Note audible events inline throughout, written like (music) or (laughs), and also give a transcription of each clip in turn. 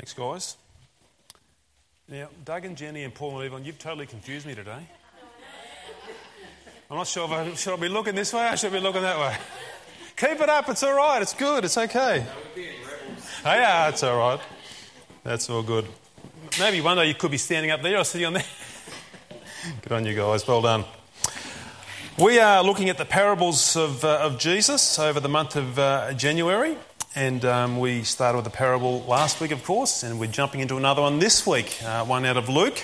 Thanks, guys. Now, Doug and Jenny and Paul and Yvonne, you've totally confused me today. I'm not sure if I should I be looking this way or should I be looking that way. Keep it up, it's all right, it's good, it's okay. Oh, yeah, it's all right. That's all good. Maybe one day you could be standing up there or sitting on there. (laughs) good on you guys, well done. We are looking at the parables of, uh, of Jesus over the month of uh, January. And um, we started with a parable last week, of course, and we're jumping into another one this week, uh, one out of Luke.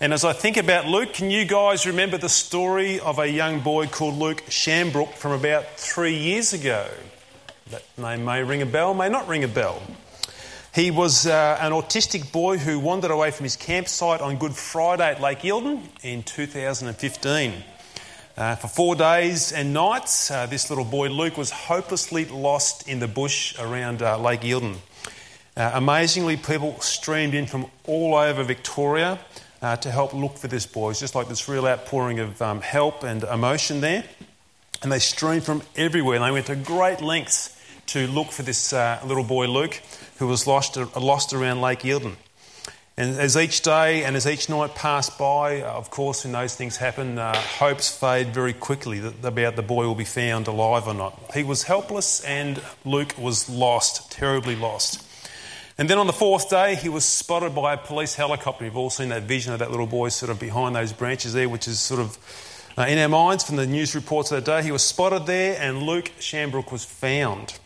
And as I think about Luke, can you guys remember the story of a young boy called Luke Shambrook from about three years ago? That name may ring a bell, may not ring a bell. He was uh, an autistic boy who wandered away from his campsite on Good Friday at Lake Eildon in 2015. Uh, for four days and nights, uh, this little boy Luke was hopelessly lost in the bush around uh, Lake Eildon. Uh, amazingly, people streamed in from all over Victoria uh, to help look for this boy. It's just like this real outpouring of um, help and emotion there. And they streamed from everywhere. They went to great lengths to look for this uh, little boy Luke, who was lost, lost around Lake Eildon. And as each day and as each night passed by, of course, when those things happen, uh, hopes fade very quickly about the boy will be found alive or not. He was helpless and Luke was lost, terribly lost. And then on the fourth day, he was spotted by a police helicopter. You've all seen that vision of that little boy sort of behind those branches there, which is sort of uh, in our minds from the news reports of that day. He was spotted there, and Luke Shambrook was found.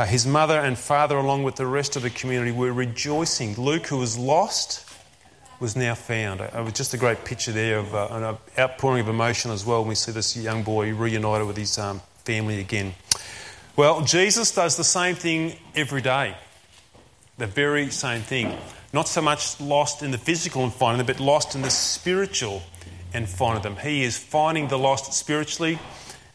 Uh, his mother and father, along with the rest of the community, were rejoicing. Luke, who was lost, was now found. It was just a great picture there of uh, an outpouring of emotion as well when we see this young boy reunited with his um, family again. Well, Jesus does the same thing every day. The very same thing. Not so much lost in the physical and finding them, but lost in the spiritual and finding them. He is finding the lost spiritually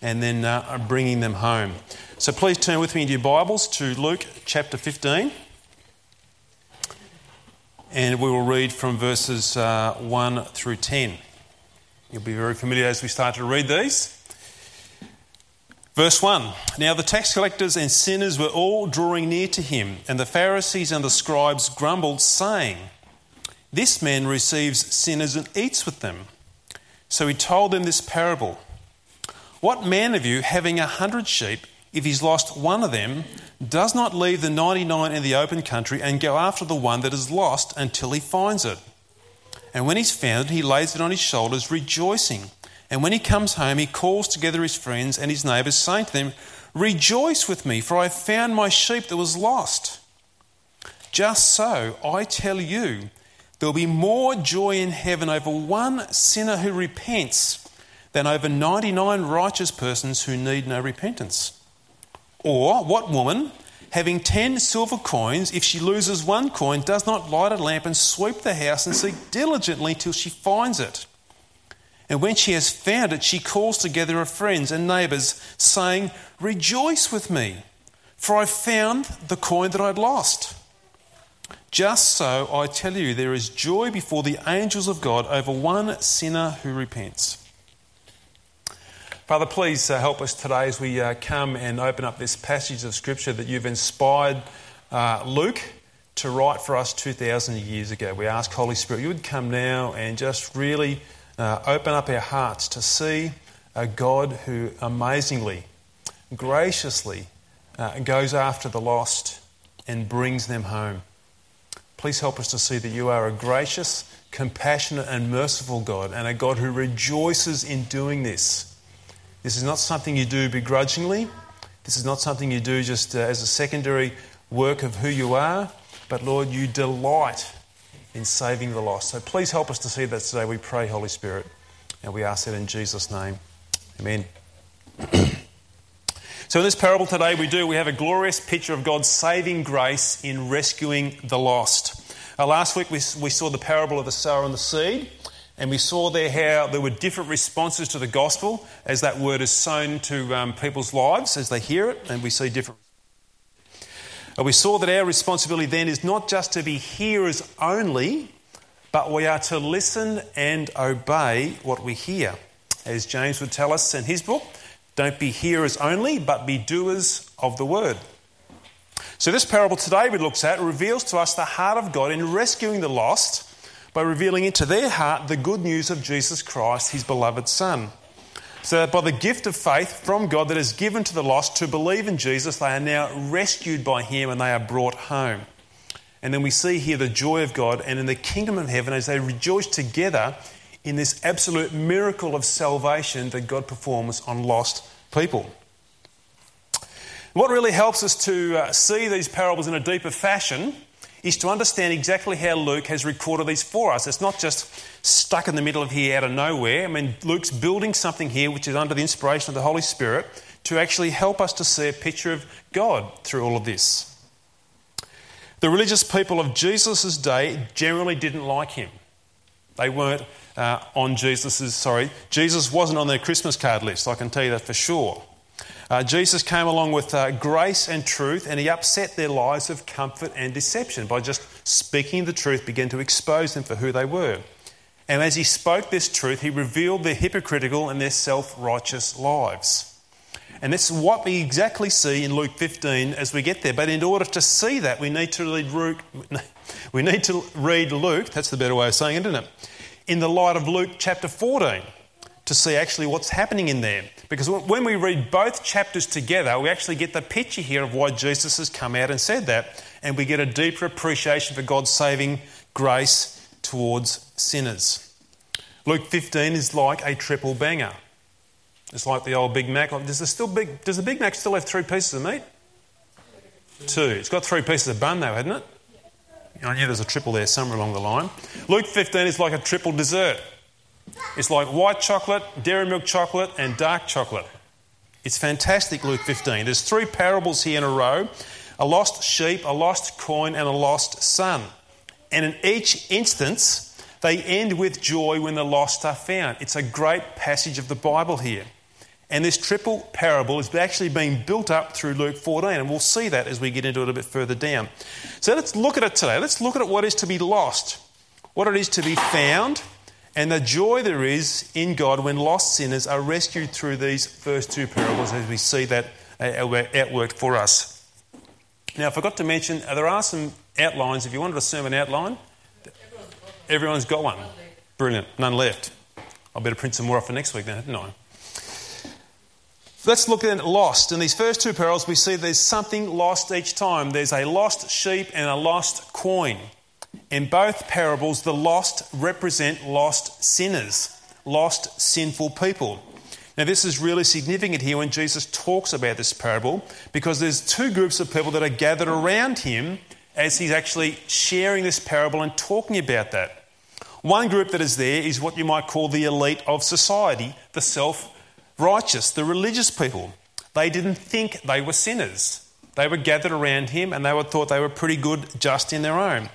and then uh, bringing them home. So please turn with me in your Bibles to Luke chapter 15. And we will read from verses uh, 1 through 10. You'll be very familiar as we start to read these. Verse 1 Now the tax collectors and sinners were all drawing near to him, and the Pharisees and the scribes grumbled, saying, This man receives sinners and eats with them. So he told them this parable What man of you, having a hundred sheep, if he's lost one of them, does not leave the 99 in the open country and go after the one that is lost until he finds it. And when he's found it, he lays it on his shoulders, rejoicing. And when he comes home, he calls together his friends and his neighbours, saying to them, Rejoice with me, for I have found my sheep that was lost. Just so, I tell you, there will be more joy in heaven over one sinner who repents than over 99 righteous persons who need no repentance. Or what woman, having ten silver coins, if she loses one coin, does not light a lamp and sweep the house and seek diligently till she finds it? And when she has found it, she calls together her friends and neighbours, saying, Rejoice with me, for I found the coin that I'd lost. Just so, I tell you, there is joy before the angels of God over one sinner who repents. Father, please uh, help us today as we uh, come and open up this passage of Scripture that you've inspired uh, Luke to write for us 2,000 years ago. We ask, Holy Spirit, you would come now and just really uh, open up our hearts to see a God who amazingly, graciously uh, goes after the lost and brings them home. Please help us to see that you are a gracious, compassionate, and merciful God, and a God who rejoices in doing this. This is not something you do begrudgingly. This is not something you do just uh, as a secondary work of who you are. But Lord, you delight in saving the lost. So please help us to see that today. We pray, Holy Spirit. And we ask that in Jesus' name. Amen. (clears throat) so, in this parable today, we do, we have a glorious picture of God's saving grace in rescuing the lost. Uh, last week, we, we saw the parable of the sower and the seed. And we saw there how there were different responses to the gospel as that word is sown to um, people's lives as they hear it, and we see different. And we saw that our responsibility then is not just to be hearers only, but we are to listen and obey what we hear. As James would tell us in his book, don't be hearers only, but be doers of the word. So, this parable today we looks at reveals to us the heart of God in rescuing the lost by revealing into their heart the good news of Jesus Christ, his beloved Son. So that by the gift of faith from God that is given to the lost to believe in Jesus, they are now rescued by him and they are brought home. And then we see here the joy of God and in the kingdom of heaven as they rejoice together in this absolute miracle of salvation that God performs on lost people. What really helps us to uh, see these parables in a deeper fashion is to understand exactly how Luke has recorded these for us. It's not just stuck in the middle of here out of nowhere. I mean, Luke's building something here which is under the inspiration of the Holy Spirit to actually help us to see a picture of God through all of this. The religious people of Jesus' day generally didn't like him. They weren't uh, on Jesus' sorry, Jesus wasn't on their Christmas card list, I can tell you that for sure. Uh, Jesus came along with uh, grace and truth, and he upset their lives of comfort and deception by just speaking the truth, began to expose them for who they were. And as he spoke this truth, he revealed their hypocritical and their self righteous lives. And that's what we exactly see in Luke 15 as we get there. But in order to see that, we need to read Luke, (laughs) we need to read Luke, that's the better way of saying it, isn't it? In the light of Luke chapter 14 to see actually what's happening in there. Because when we read both chapters together, we actually get the picture here of why Jesus has come out and said that, and we get a deeper appreciation for God's saving grace towards sinners. Luke 15 is like a triple banger. It's like the old Big Mac. Does the, still big, does the Big Mac still have three pieces of meat? Two. It's got three pieces of bun, though, hasn't it? I knew there's a triple there somewhere along the line. Luke 15 is like a triple dessert. It's like white chocolate, dairy milk chocolate, and dark chocolate. It's fantastic, Luke 15. There's three parables here in a row a lost sheep, a lost coin, and a lost son. And in each instance, they end with joy when the lost are found. It's a great passage of the Bible here. And this triple parable is actually being built up through Luke 14, and we'll see that as we get into it a bit further down. So let's look at it today. Let's look at what is to be lost, what it is to be found, and the joy there is in God when lost sinners are rescued through these first two parables as we see that outworked for us. Now, I forgot to mention, uh, there are some outlines. If you wanted a sermon outline, everyone's got one. Brilliant. None left. I better print some more off for next week then, hadn't I? Let's look at lost. In these first two parables, we see there's something lost each time. There's a lost sheep and a lost coin. In both parables, the lost represent lost sinners, lost sinful people. Now, this is really significant here when Jesus talks about this parable because there's two groups of people that are gathered around him as he's actually sharing this parable and talking about that. One group that is there is what you might call the elite of society, the self righteous, the religious people. They didn't think they were sinners. They were gathered around him and they were thought they were pretty good just in their own.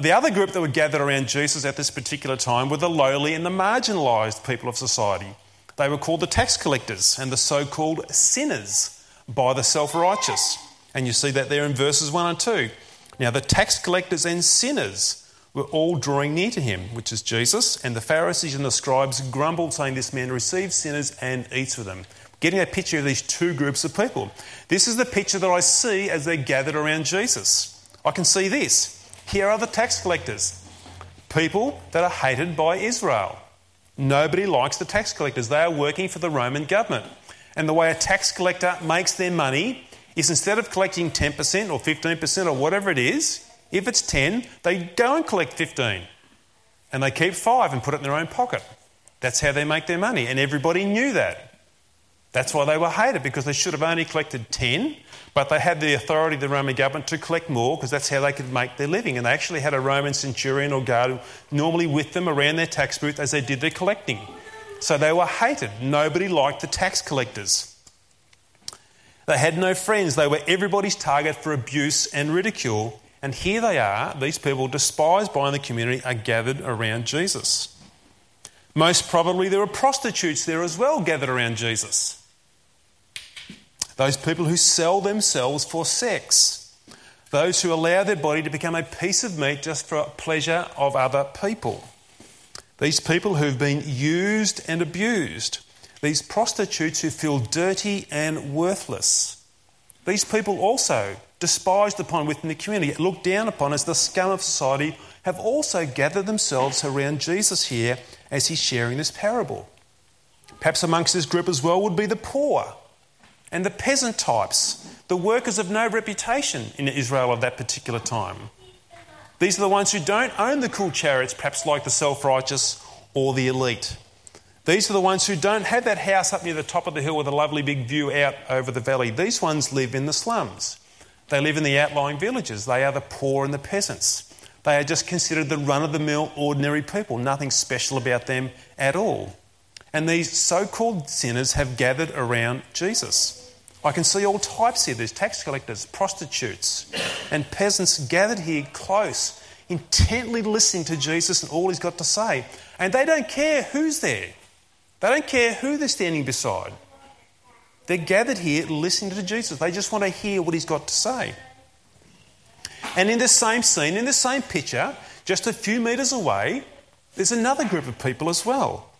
The other group that were gathered around Jesus at this particular time were the lowly and the marginalised people of society. They were called the tax collectors and the so called sinners by the self righteous. And you see that there in verses 1 and 2. Now, the tax collectors and sinners were all drawing near to him, which is Jesus, and the Pharisees and the scribes grumbled, saying, This man receives sinners and eats with them. Getting a picture of these two groups of people. This is the picture that I see as they're gathered around Jesus. I can see this. Here are the tax collectors, people that are hated by Israel. Nobody likes the tax collectors. They are working for the Roman government. And the way a tax collector makes their money is instead of collecting 10% or 15% or whatever it is, if it's 10, they go and collect 15. And they keep 5 and put it in their own pocket. That's how they make their money. And everybody knew that. That's why they were hated, because they should have only collected 10, but they had the authority of the Roman government to collect more because that's how they could make their living. And they actually had a Roman centurion or guard normally with them around their tax booth as they did their collecting. So they were hated. Nobody liked the tax collectors. They had no friends. They were everybody's target for abuse and ridicule. And here they are, these people despised by the community, are gathered around Jesus. Most probably there were prostitutes there as well gathered around Jesus. Those people who sell themselves for sex. Those who allow their body to become a piece of meat just for pleasure of other people. These people who've been used and abused. These prostitutes who feel dirty and worthless. These people also despised upon within the community, looked down upon as the scum of society, have also gathered themselves around Jesus here as he's sharing this parable. Perhaps amongst this group as well would be the poor and the peasant types, the workers of no reputation in Israel of that particular time. These are the ones who don't own the cool chariots, perhaps like the self righteous or the elite. These are the ones who don't have that house up near the top of the hill with a lovely big view out over the valley. These ones live in the slums. They live in the outlying villages. They are the poor and the peasants. They are just considered the run of the mill, ordinary people, nothing special about them at all. And these so called sinners have gathered around Jesus. I can see all types here. There's tax collectors, prostitutes, and peasants gathered here close, intently listening to Jesus and all he's got to say. And they don't care who's there, they don't care who they're standing beside. They're gathered here listening to Jesus. They just want to hear what he's got to say. And in the same scene, in the same picture, just a few metres away, there's another group of people as well.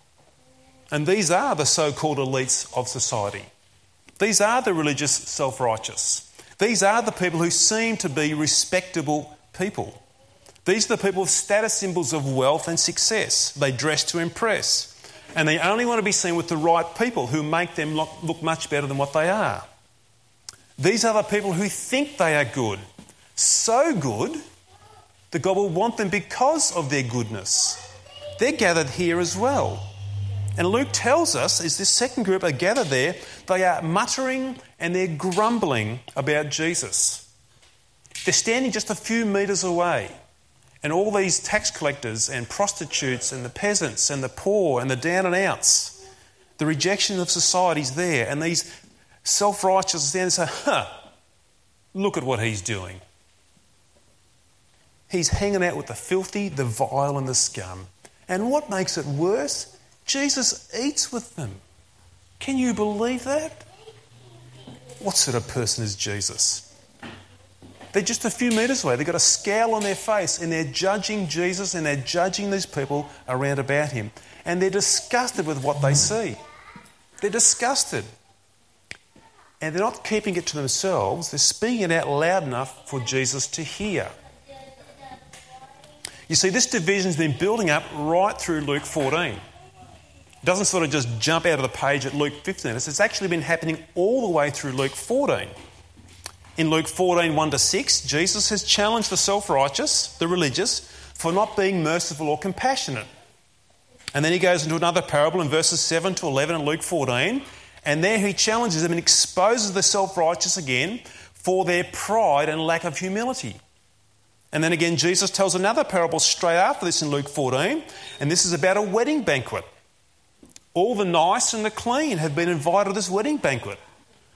And these are the so called elites of society. These are the religious self righteous. These are the people who seem to be respectable people. These are the people with status symbols of wealth and success. They dress to impress. And they only want to be seen with the right people who make them look much better than what they are. These are the people who think they are good. So good that God will want them because of their goodness. They're gathered here as well. And Luke tells us, as this second group are gathered there, they are muttering and they're grumbling about Jesus. They're standing just a few metres away. And all these tax collectors and prostitutes and the peasants and the poor and the down and outs, the rejection of society is there. And these self righteous stand and say, huh, look at what he's doing. He's hanging out with the filthy, the vile, and the scum. And what makes it worse? Jesus eats with them. Can you believe that? What sort of person is Jesus? They're just a few metres away. They've got a scowl on their face and they're judging Jesus and they're judging these people around about him. And they're disgusted with what they see. They're disgusted. And they're not keeping it to themselves, they're speaking it out loud enough for Jesus to hear. You see, this division's been building up right through Luke 14 doesn't sort of just jump out of the page at Luke 15. It's actually been happening all the way through Luke 14. In Luke 14, 1 to 6, Jesus has challenged the self righteous, the religious, for not being merciful or compassionate. And then he goes into another parable in verses 7 to 11 in Luke 14, and there he challenges them and exposes the self righteous again for their pride and lack of humility. And then again, Jesus tells another parable straight after this in Luke 14, and this is about a wedding banquet. All the nice and the clean have been invited to this wedding banquet.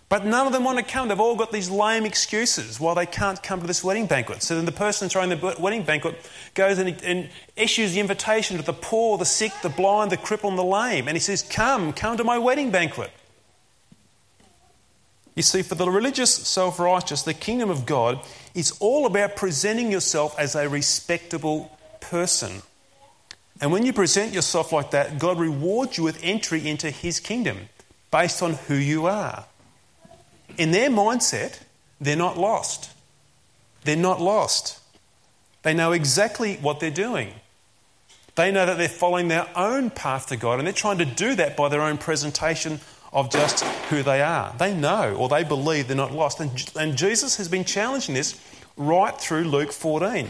But none of them want to come. They've all got these lame excuses why they can't come to this wedding banquet. So then the person throwing the wedding banquet goes and, and, issues the invitation to the poor, the sick, the blind, the crippled, and the lame. And he says, Come, come to my wedding banquet. You see, for the religious self righteous, the kingdom of God is all about presenting yourself as a respectable person. And when you present yourself like that, God rewards you with entry into His kingdom based on who you are. In their mindset, they're not lost. They're not lost. They know exactly what they're doing. They know that they're following their own path to God, and they're trying to do that by their own presentation of just who they are. They know or they believe they're not lost. And, and Jesus has been challenging this right through Luke 14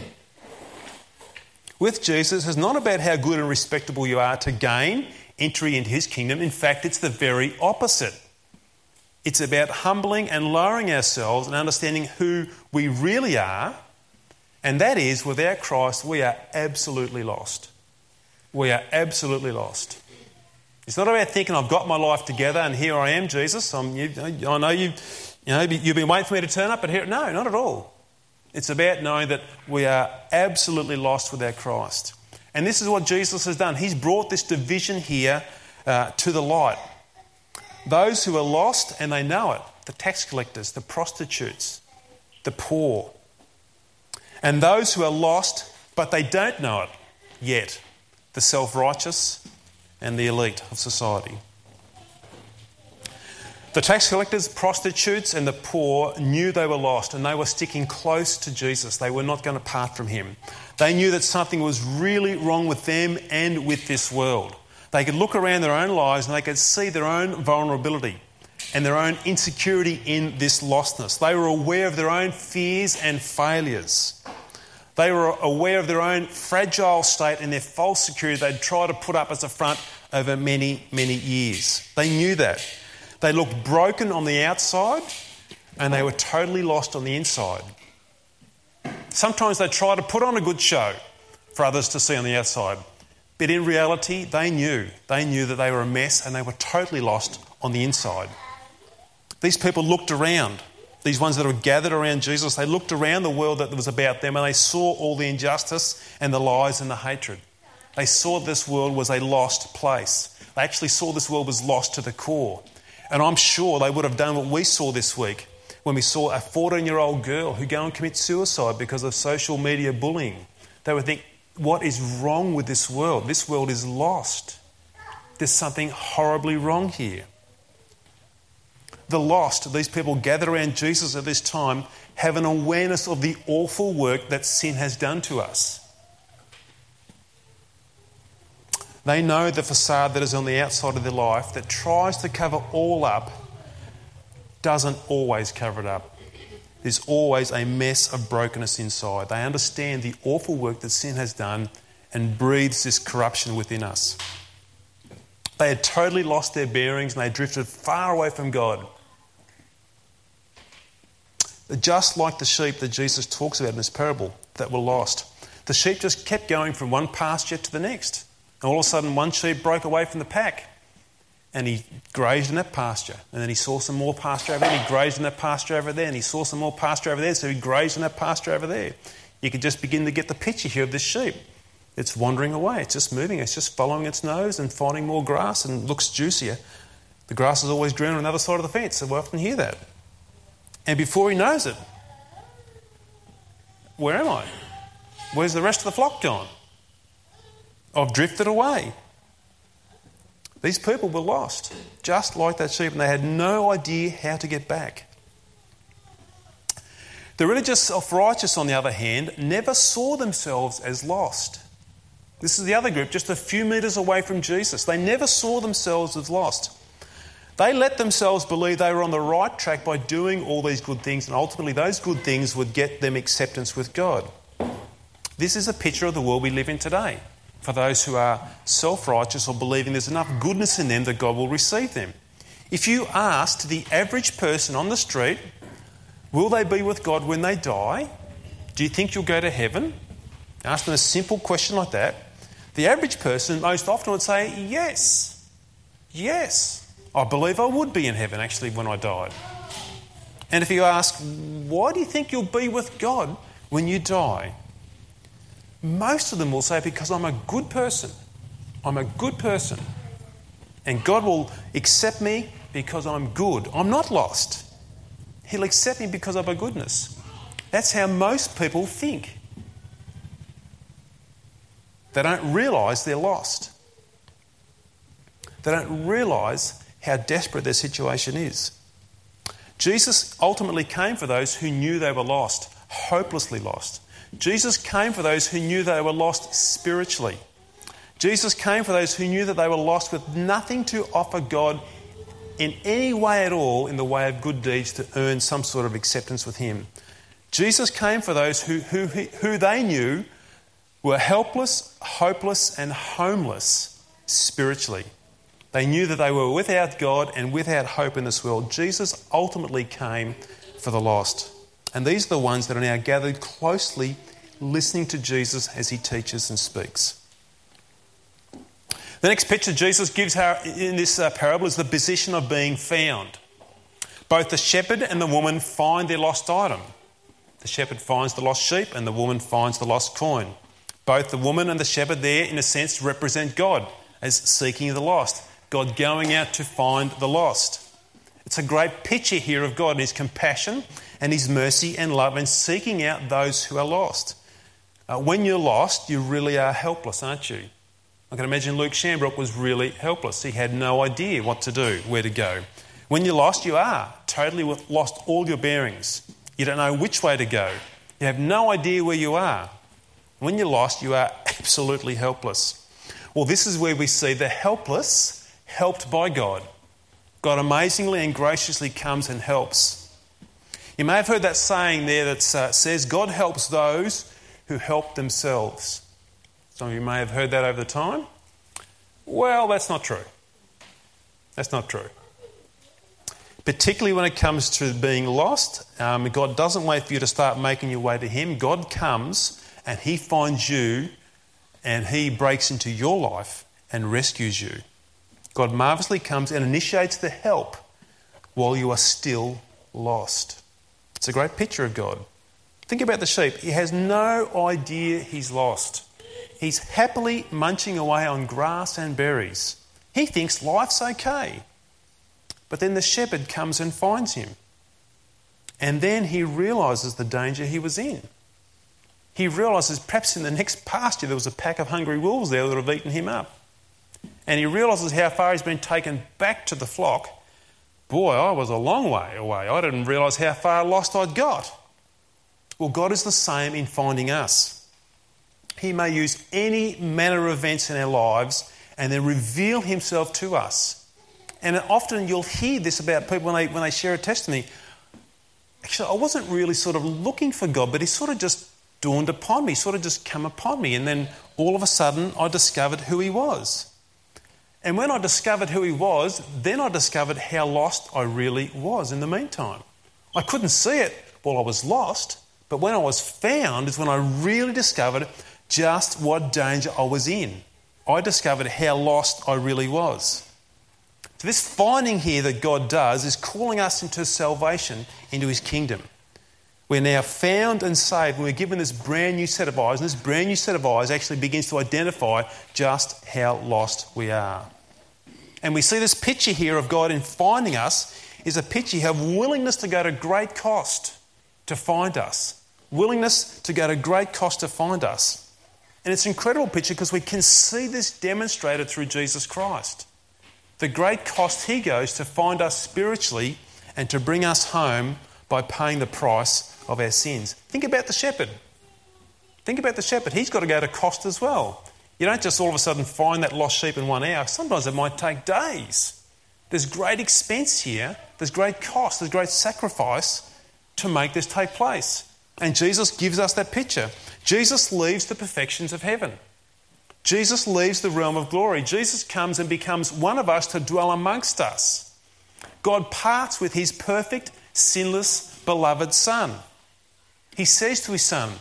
with Jesus is not about how good and respectable you are to gain entry into his kingdom. In fact, it's the very opposite. It's about humbling and lowering ourselves and understanding who we really are. And that is, without Christ, we are absolutely lost. We are absolutely lost. It's not about thinking, I've got my life together and here I am, Jesus. You, I know you, you know, you've been waiting for me to turn up, but here, no, not at all. It's about knowing that we are absolutely lost without Christ. And this is what Jesus has done. He's brought this division here uh, to the light. Those who are lost and they know it the tax collectors, the prostitutes, the poor. And those who are lost but they don't know it yet the self righteous and the elite of society. The tax collectors, prostitutes, and the poor knew they were lost and they were sticking close to Jesus. They were not going to part from him. They knew that something was really wrong with them and with this world. They could look around their own lives and they could see their own vulnerability and their own insecurity in this lostness. They were aware of their own fears and failures. They were aware of their own fragile state and their false security they'd tried to put up as a front over many, many years. They knew that. They looked broken on the outside and they were totally lost on the inside. Sometimes they try to put on a good show for others to see on the outside. But in reality, they knew. They knew that they were a mess and they were totally lost on the inside. These people looked around. These ones that were gathered around Jesus, they looked around the world that was about them and they saw all the injustice and the lies and the hatred. They saw this world was a lost place. They actually saw this world was lost to the core. And I'm sure they would have done what we saw this week when we saw a 14 year old girl who go and commit suicide because of social media bullying. They would think, what is wrong with this world? This world is lost. There's something horribly wrong here. The lost, these people gather around Jesus at this time, have an awareness of the awful work that sin has done to us. They know the facade that is on the outside of their life that tries to cover all up doesn't always cover it up. There's always a mess of brokenness inside. They understand the awful work that sin has done and breathes this corruption within us. They had totally lost their bearings and they drifted far away from God. Just like the sheep that Jesus talks about in this parable that were lost, the sheep just kept going from one pasture to the next. And all of a sudden, one sheep broke away from the pack and he grazed in that pasture. And then he saw some more pasture over there, and he grazed in that pasture over there, and he saw some more pasture over there, so he grazed in that pasture over there. You could just begin to get the picture here of this sheep. It's wandering away, it's just moving, it's just following its nose and finding more grass and looks juicier. The grass is always greener on the other side of the fence, so we often hear that. And before he knows it, where am I? Where's the rest of the flock gone? I've drifted away. These people were lost, just like that sheep, and they had no idea how to get back. The religious self righteous, on the other hand, never saw themselves as lost. This is the other group, just a few metres away from Jesus. They never saw themselves as lost. They let themselves believe they were on the right track by doing all these good things, and ultimately, those good things would get them acceptance with God. This is a picture of the world we live in today for those who are self righteous or believing there's enough goodness in them that God will receive them. If you asked the average person on the street, will they be with God when they die? Do you think you'll go to heaven? Ask them a simple question like that. The average person most often would say, Yes. Yes. I believe I would be in heaven actually when I died. And if you ask, Why do you think you'll be with God when you die? Most of them will say, Because I'm a good person. I'm a good person. And God will accept me because I'm good. I'm not lost. He'll accept me because of my goodness. That's how most people think. They don't realise they're lost. They don't realise how desperate their situation is. Jesus ultimately came for those who knew they were lost, hopelessly lost. Jesus came for those who knew they were lost spiritually. Jesus came for those who knew that they were lost with nothing to offer God in any way at all in the way of good deeds to earn some sort of acceptance with Him. Jesus came for those who, who, who they knew were helpless, hopeless, and homeless spiritually. They knew that they were without God and without hope in this world. Jesus ultimately came for the lost. And these are the ones that are now gathered closely listening to Jesus as he teaches and speaks. The next picture Jesus gives in this uh, parable is the position of being found. Both the shepherd and the woman find their lost item. The shepherd finds the lost sheep, and the woman finds the lost coin. Both the woman and the shepherd, there, in a sense, represent God as seeking the lost, God going out to find the lost. It's a great picture here of God and His compassion and His mercy and love and seeking out those who are lost. Uh, when you're lost, you really are helpless, aren't you? I can imagine Luke Shambrook was really helpless. He had no idea what to do, where to go. When you're lost, you are totally lost all your bearings. You don't know which way to go. You have no idea where you are. When you're lost, you are (laughs) absolutely helpless. Well, this is where we see the helpless helped by God. God amazingly and graciously comes and helps. You may have heard that saying there that uh, says, God helps those who help themselves. Some of you may have heard that over the time. Well, that's not true. That's not true particularly when it comes to being lost. Um, God doesn't wait for you to start making your way to Him. God comes and He finds you and He breaks into your life and rescues you. God marvelously comes and initiates the help while you are still lost. It's a great picture of God. Think about the sheep. He has no idea he's lost. He's happily munching away on grass and berries. He thinks life's okay. But then the shepherd comes and finds him. And then he realizes the danger he was in. He realizes perhaps in the next pasture there was a pack of hungry wolves there that have eaten him up. And he realizes how far he's been taken back to the flock. Boy, I was a long way away. I didn't realize how far lost I'd got. Well, God is the same in finding us. He may use any manner of events in our lives and then reveal himself to us and often you'll hear this about people when they, when they share a testimony. Actually, I wasn't really sort of looking for God, but He sort of just dawned upon me, sort of just come upon me. And then all of a sudden, I discovered who He was. And when I discovered who He was, then I discovered how lost I really was in the meantime. I couldn't see it while I was lost, but when I was found is when I really discovered just what danger I was in. I discovered how lost I really was. So, this finding here that God does is calling us into salvation, into his kingdom. We're now found and saved, and we're given this brand new set of eyes, and this brand new set of eyes actually begins to identify just how lost we are. And we see this picture here of God in finding us is a picture of willingness to go to great cost to find us. Willingness to go to great cost to find us. And it's an incredible picture because we can see this demonstrated through Jesus Christ the great cost he goes to find us spiritually and to bring us home by paying the price of our sins. Think about the shepherd. Think about the shepherd. He's got to go to cost as well. You don't just all of a sudden find that lost sheep in one hour. Sometimes it might take days. There's great expense here, there's great cost, there's great sacrifice to make this take place. And Jesus gives us that picture. Jesus leaves the perfections of heaven. Jesus leaves the realm of glory. Jesus comes and becomes one of us to dwell amongst us. God parts with his perfect, sinless, beloved Son. He says to his Son,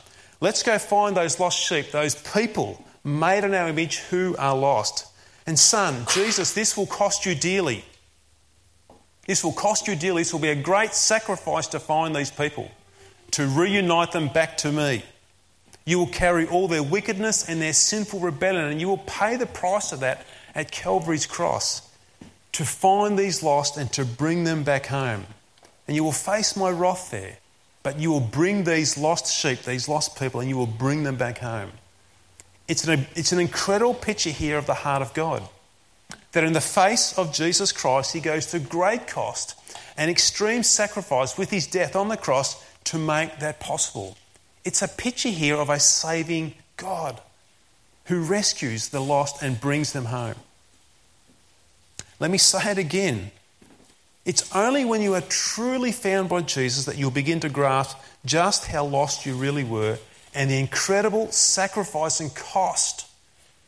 Let's go find those lost sheep, those people made in our image who are lost. And, Son, Jesus, this will cost you dearly. This will cost you dearly. This will be a great sacrifice to find these people, to reunite them back to me. You will carry all their wickedness and their sinful rebellion, and you will pay the price of that at Calvary's cross to find these lost and to bring them back home. And you will face my wrath there, but you will bring these lost sheep, these lost people, and you will bring them back home. It's an, it's an incredible picture here of the heart of God. That in the face of Jesus Christ, he goes to great cost and extreme sacrifice with his death on the cross to make that possible. It's a picture here of a saving God who rescues the lost and brings them home. Let me say it again. It's only when you are truly found by Jesus that you'll begin to grasp just how lost you really were and the incredible sacrifice and cost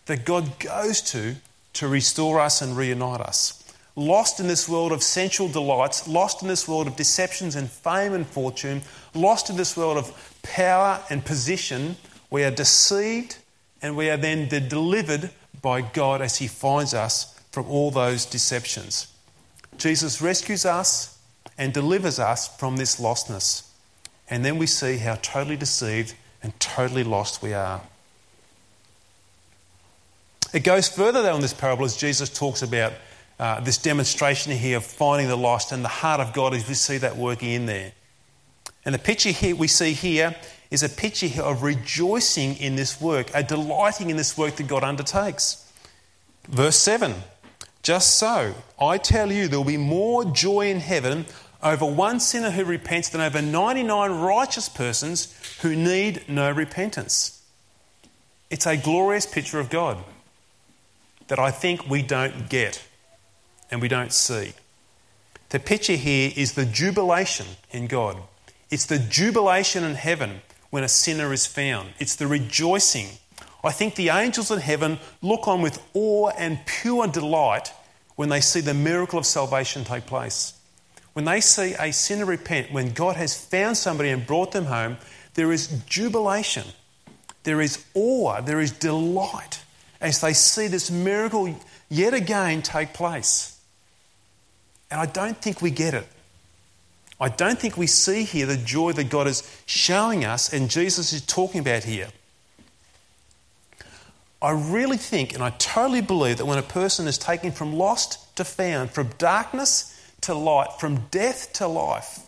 that God goes to to restore us and reunite us lost in this world of sensual delights, lost in this world of deceptions and fame and fortune, lost in this world of power and position, we are deceived and we are then delivered by God as He finds us from all those deceptions. Jesus rescues us and delivers us from this lostness. And then we see how totally deceived and totally lost we are. It goes further, though, in this parable as Jesus talks about uh, this demonstration here of finding the lost and the heart of God as we see that working in there. And the picture here we see here is a picture of rejoicing in this work, a delighting in this work that God undertakes. Verse 7 Just so, I tell you, there will be more joy in heaven over one sinner who repents than over 99 righteous persons who need no repentance. It's a glorious picture of God that I think we don't get and we don't see. The picture here is the jubilation in God. It's the jubilation in heaven when a sinner is found. It's the rejoicing. I think the angels in heaven look on with awe and pure delight when they see the miracle of salvation take place. When they see a sinner repent, when God has found somebody and brought them home, there is jubilation, there is awe, there is delight as they see this miracle yet again take place. And I don't think we get it. I don't think we see here the joy that God is showing us and Jesus is talking about here. I really think and I totally believe that when a person is taken from lost to found, from darkness to light, from death to life,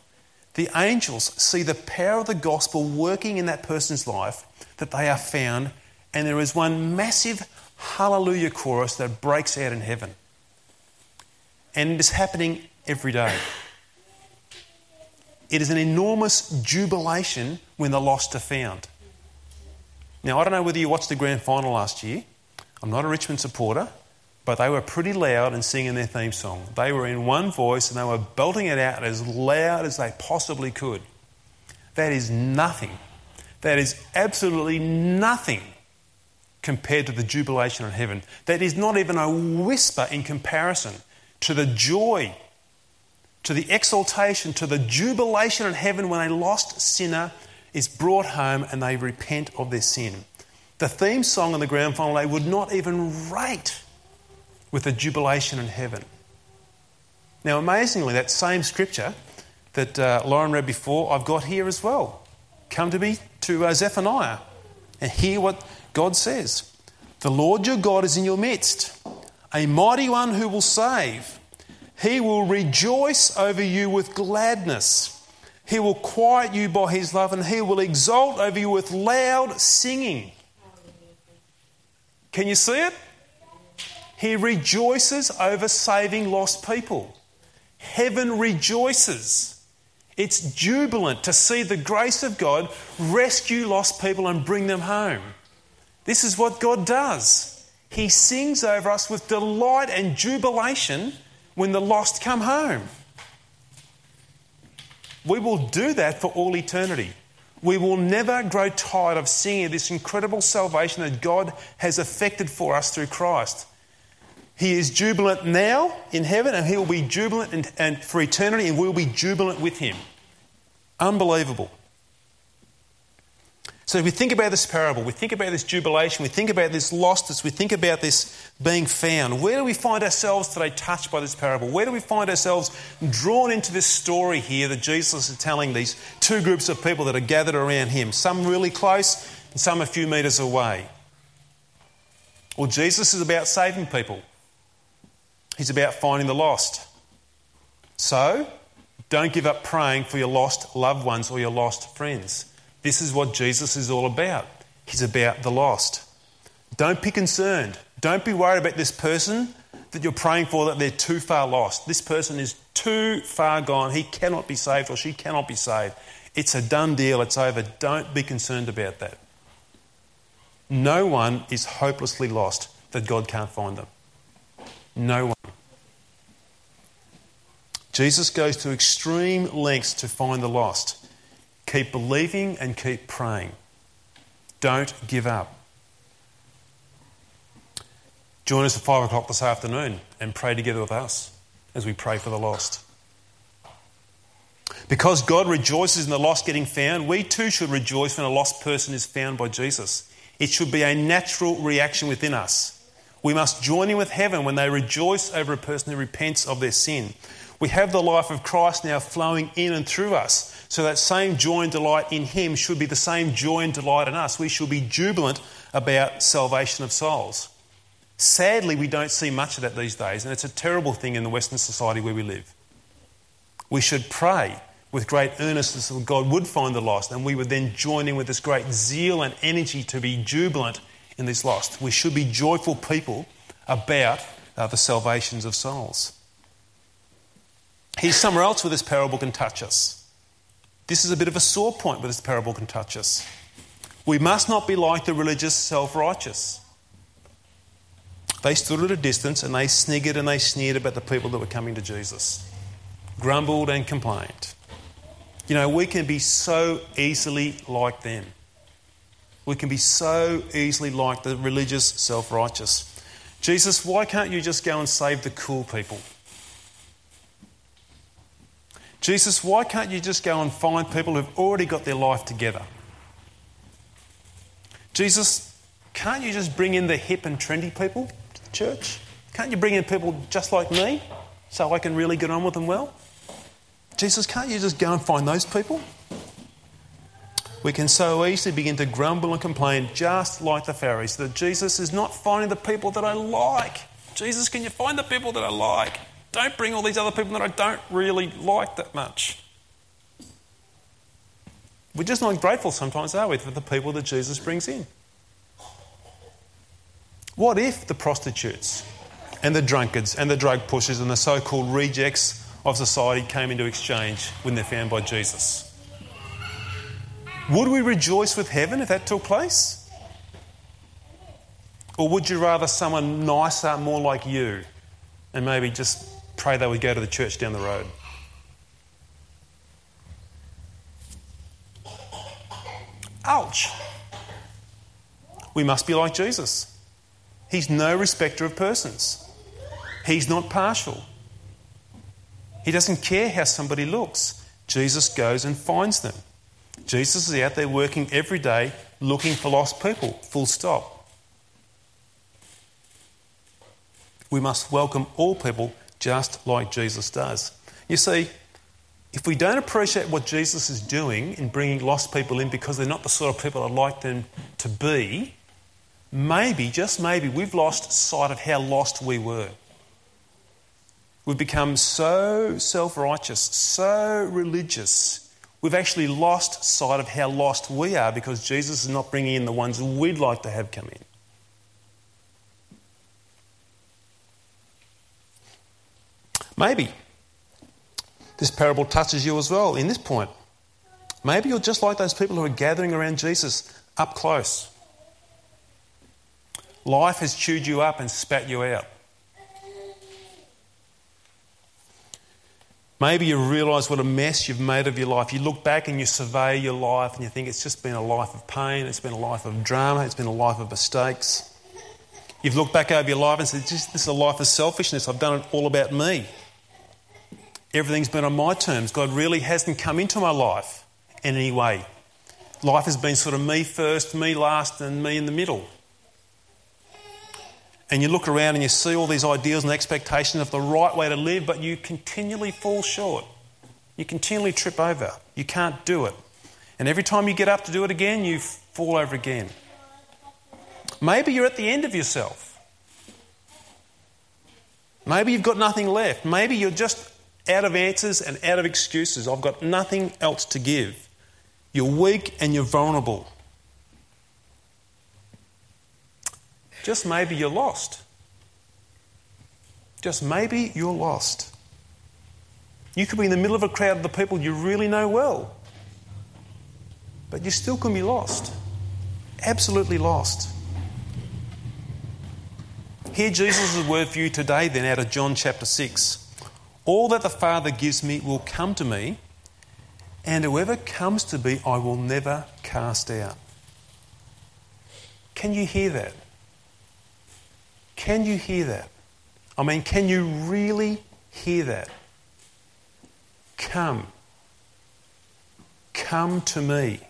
the angels see the power of the gospel working in that person's life, that they are found, and there is one massive hallelujah chorus that breaks out in heaven. And it is happening every day. It is an enormous jubilation when the lost are found. Now, I don't know whether you watched the grand final last year. I'm not a Richmond supporter, but they were pretty loud in singing their theme song. They were in one voice and they were belting it out as loud as they possibly could. That is nothing. That is absolutely nothing compared to the jubilation in heaven. That is not even a whisper in comparison to the joy to the exaltation, to the jubilation in heaven when a lost sinner is brought home and they repent of their sin. The theme song on the grand final day would not even rate with the jubilation in heaven. Now, amazingly, that same scripture that uh, Lauren read before, I've got here as well. Come to me to uh, Zephaniah and hear what God says. The Lord your God is in your midst, a mighty one who will save. He will rejoice over you with gladness. He will quiet you by his love and he will exult over you with loud singing. Can you see it? He rejoices over saving lost people. Heaven rejoices. It's jubilant to see the grace of God rescue lost people and bring them home. This is what God does. He sings over us with delight and jubilation when the lost come home. We will do that for all eternity. We will never grow tired of seeing this incredible salvation that God has effected for us through Christ. He is jubilant now in heaven, and He will be jubilant and, and for eternity, and we will be jubilant with Him. Unbelievable. So if we think about this parable, we think about this jubilation, we think about this lostness, we think about this being found. Where do we find ourselves today touched by this parable? Where do we find ourselves drawn into this story here that Jesus is telling these two groups of people that are gathered around him, some really close and some a few metres away? Well, Jesus is about saving people. He's about finding the lost. So, don't give up praying for your lost loved ones or your lost friends. This is what Jesus is all about. He's about the lost. Don't be concerned. Don't be worried about this person that you're praying for that they're too far lost. This person is too far gone. He cannot be saved or she cannot be saved. It's a done deal. It's over. Don't be concerned about that. No one is hopelessly lost that God can't find them. No one. Jesus goes to extreme lengths to find the lost. Keep believing and keep praying. Don't give up. Join us at 5 o'clock this afternoon and pray together with us as we pray for the lost. Because God rejoices in the lost getting found, we too should rejoice when a lost person is found by Jesus. It should be a natural reaction within us. We must join in with heaven when they rejoice over a person who repents of their sin. We have the life of Christ now flowing in and through us. So that same joy and delight in Him should be the same joy and delight in us. We should be jubilant about salvation of souls. Sadly, we don't see much of that these days, and it's a terrible thing in the Western society where we live. We should pray with great earnestness that God would find the lost, and we would then join in with this great zeal and energy to be jubilant in this lost. We should be joyful people about uh, the salvations of souls. Here's somewhere else where this parable can touch us. This is a bit of a sore point where this parable can touch us. We must not be like the religious self righteous. They stood at a distance and they sniggered and they sneered about the people that were coming to Jesus, grumbled and complained. You know, we can be so easily like them. We can be so easily like the religious self righteous. Jesus, why can't you just go and save the cool people? Jesus, why can't you just go and find people who've already got their life together? Jesus, can't you just bring in the hip and trendy people to the church? Can't you bring in people just like me so I can really get on with them well? Jesus, can't you just go and find those people? We can so easily begin to grumble and complain, just like the Pharisees, that Jesus is not finding the people that I like. Jesus, can you find the people that I like? Don't bring all these other people that I don't really like that much. We're just not grateful sometimes, are we, for the people that Jesus brings in? What if the prostitutes and the drunkards and the drug pushers and the so called rejects of society came into exchange when they're found by Jesus? Would we rejoice with heaven if that took place? Or would you rather someone nicer, more like you, and maybe just pray they would go to the church down the road? Ouch. We must be like Jesus. He's no respecter of persons, He's not partial. He doesn't care how somebody looks. Jesus goes and finds them. Jesus is out there working every day looking for lost people, full stop. We must welcome all people just like Jesus does. You see, if we don't appreciate what Jesus is doing in bringing lost people in because they're not the sort of people I'd like them to be, maybe, just maybe, we've lost sight of how lost we were. We've become so self righteous, so religious. We've actually lost sight of how lost we are because Jesus is not bringing in the ones we'd like to have come in. Maybe this parable touches you as well in this point. Maybe you're just like those people who are gathering around Jesus up close. Life has chewed you up and spat you out. Maybe you realise what a mess you've made of your life. You look back and you survey your life and you think it's just been a life of pain, it's been a life of drama, it's been a life of mistakes. You've looked back over your life and said, This is a life of selfishness. I've done it all about me. Everything's been on my terms. God really hasn't come into my life in any way. Life has been sort of me first, me last, and me in the middle. And you look around and you see all these ideals and expectations of the right way to live, but you continually fall short. You continually trip over. You can't do it. And every time you get up to do it again, you fall over again. Maybe you're at the end of yourself. Maybe you've got nothing left. Maybe you're just out of answers and out of excuses. I've got nothing else to give. You're weak and you're vulnerable. Just maybe you're lost. Just maybe you're lost. You could be in the middle of a crowd of the people you really know well, but you still can be lost. Absolutely lost. Hear Jesus' word for you today, then, out of John chapter 6. All that the Father gives me will come to me, and whoever comes to me, I will never cast out. Can you hear that? Can you hear that? I mean, can you really hear that? Come. Come to me,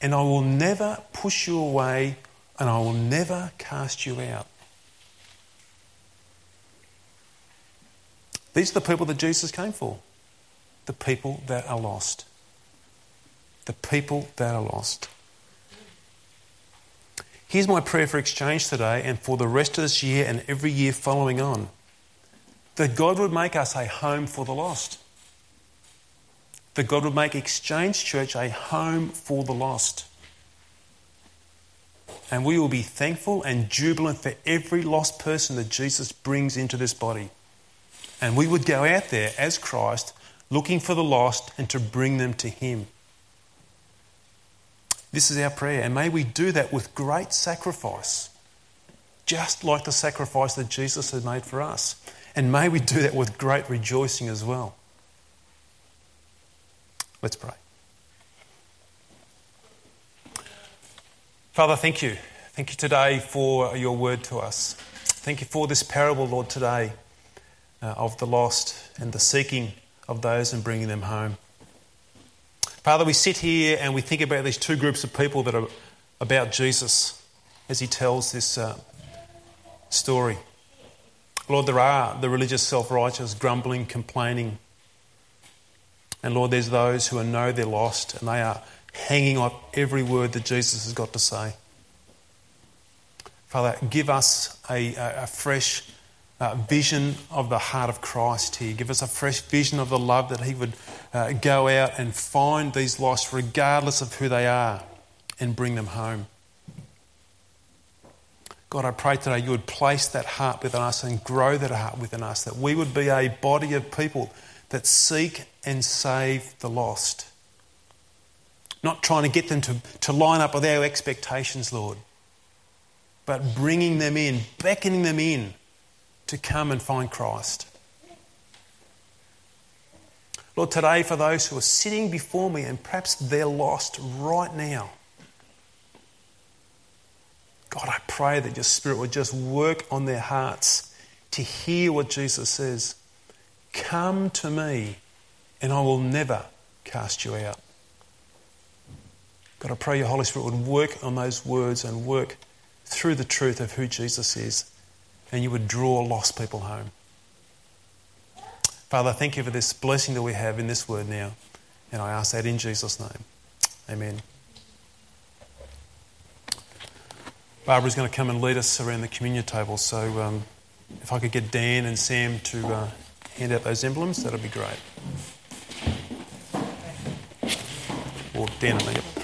and I will never push you away, and I will never cast you out. These are the people that Jesus came for the people that are lost. The people that are lost. Here's my prayer for exchange today and for the rest of this year and every year following on that God would make us a home for the lost. That God would make Exchange Church a home for the lost. And we will be thankful and jubilant for every lost person that Jesus brings into this body. And we would go out there as Christ, looking for the lost and to bring them to Him. This is our prayer, and may we do that with great sacrifice, just like the sacrifice that Jesus had made for us. And may we do that with great rejoicing as well. Let's pray. Father, thank you. Thank you today for your word to us. Thank you for this parable, Lord, today of the lost and the seeking of those and bringing them home. Father, we sit here and we think about these two groups of people that are about Jesus as he tells this uh, story. Lord, there are the religious self righteous, grumbling, complaining. And Lord, there's those who know they're lost and they are hanging on every word that Jesus has got to say. Father, give us a, a fresh uh, vision of the heart of Christ here. Give us a fresh vision of the love that He would uh, go out and find these lost, regardless of who they are, and bring them home. God, I pray today you would place that heart within us and grow that heart within us, that we would be a body of people that seek and save the lost. Not trying to get them to, to line up with our expectations, Lord, but bringing them in, beckoning them in to come and find Christ. Lord, today for those who are sitting before me and perhaps they're lost right now, God, I pray that your Spirit would just work on their hearts to hear what Jesus says. Come to me, and I will never cast you out. God, I pray your Holy Spirit would work on those words and work through the truth of who Jesus is and you would draw lost people home. Father, thank you for this blessing that we have in this word now. And I ask that in Jesus' name. Amen. Barbara's going to come and lead us around the communion table. So um, if I could get Dan and Sam to uh, hand out those emblems, that would be great. Or Dan and me.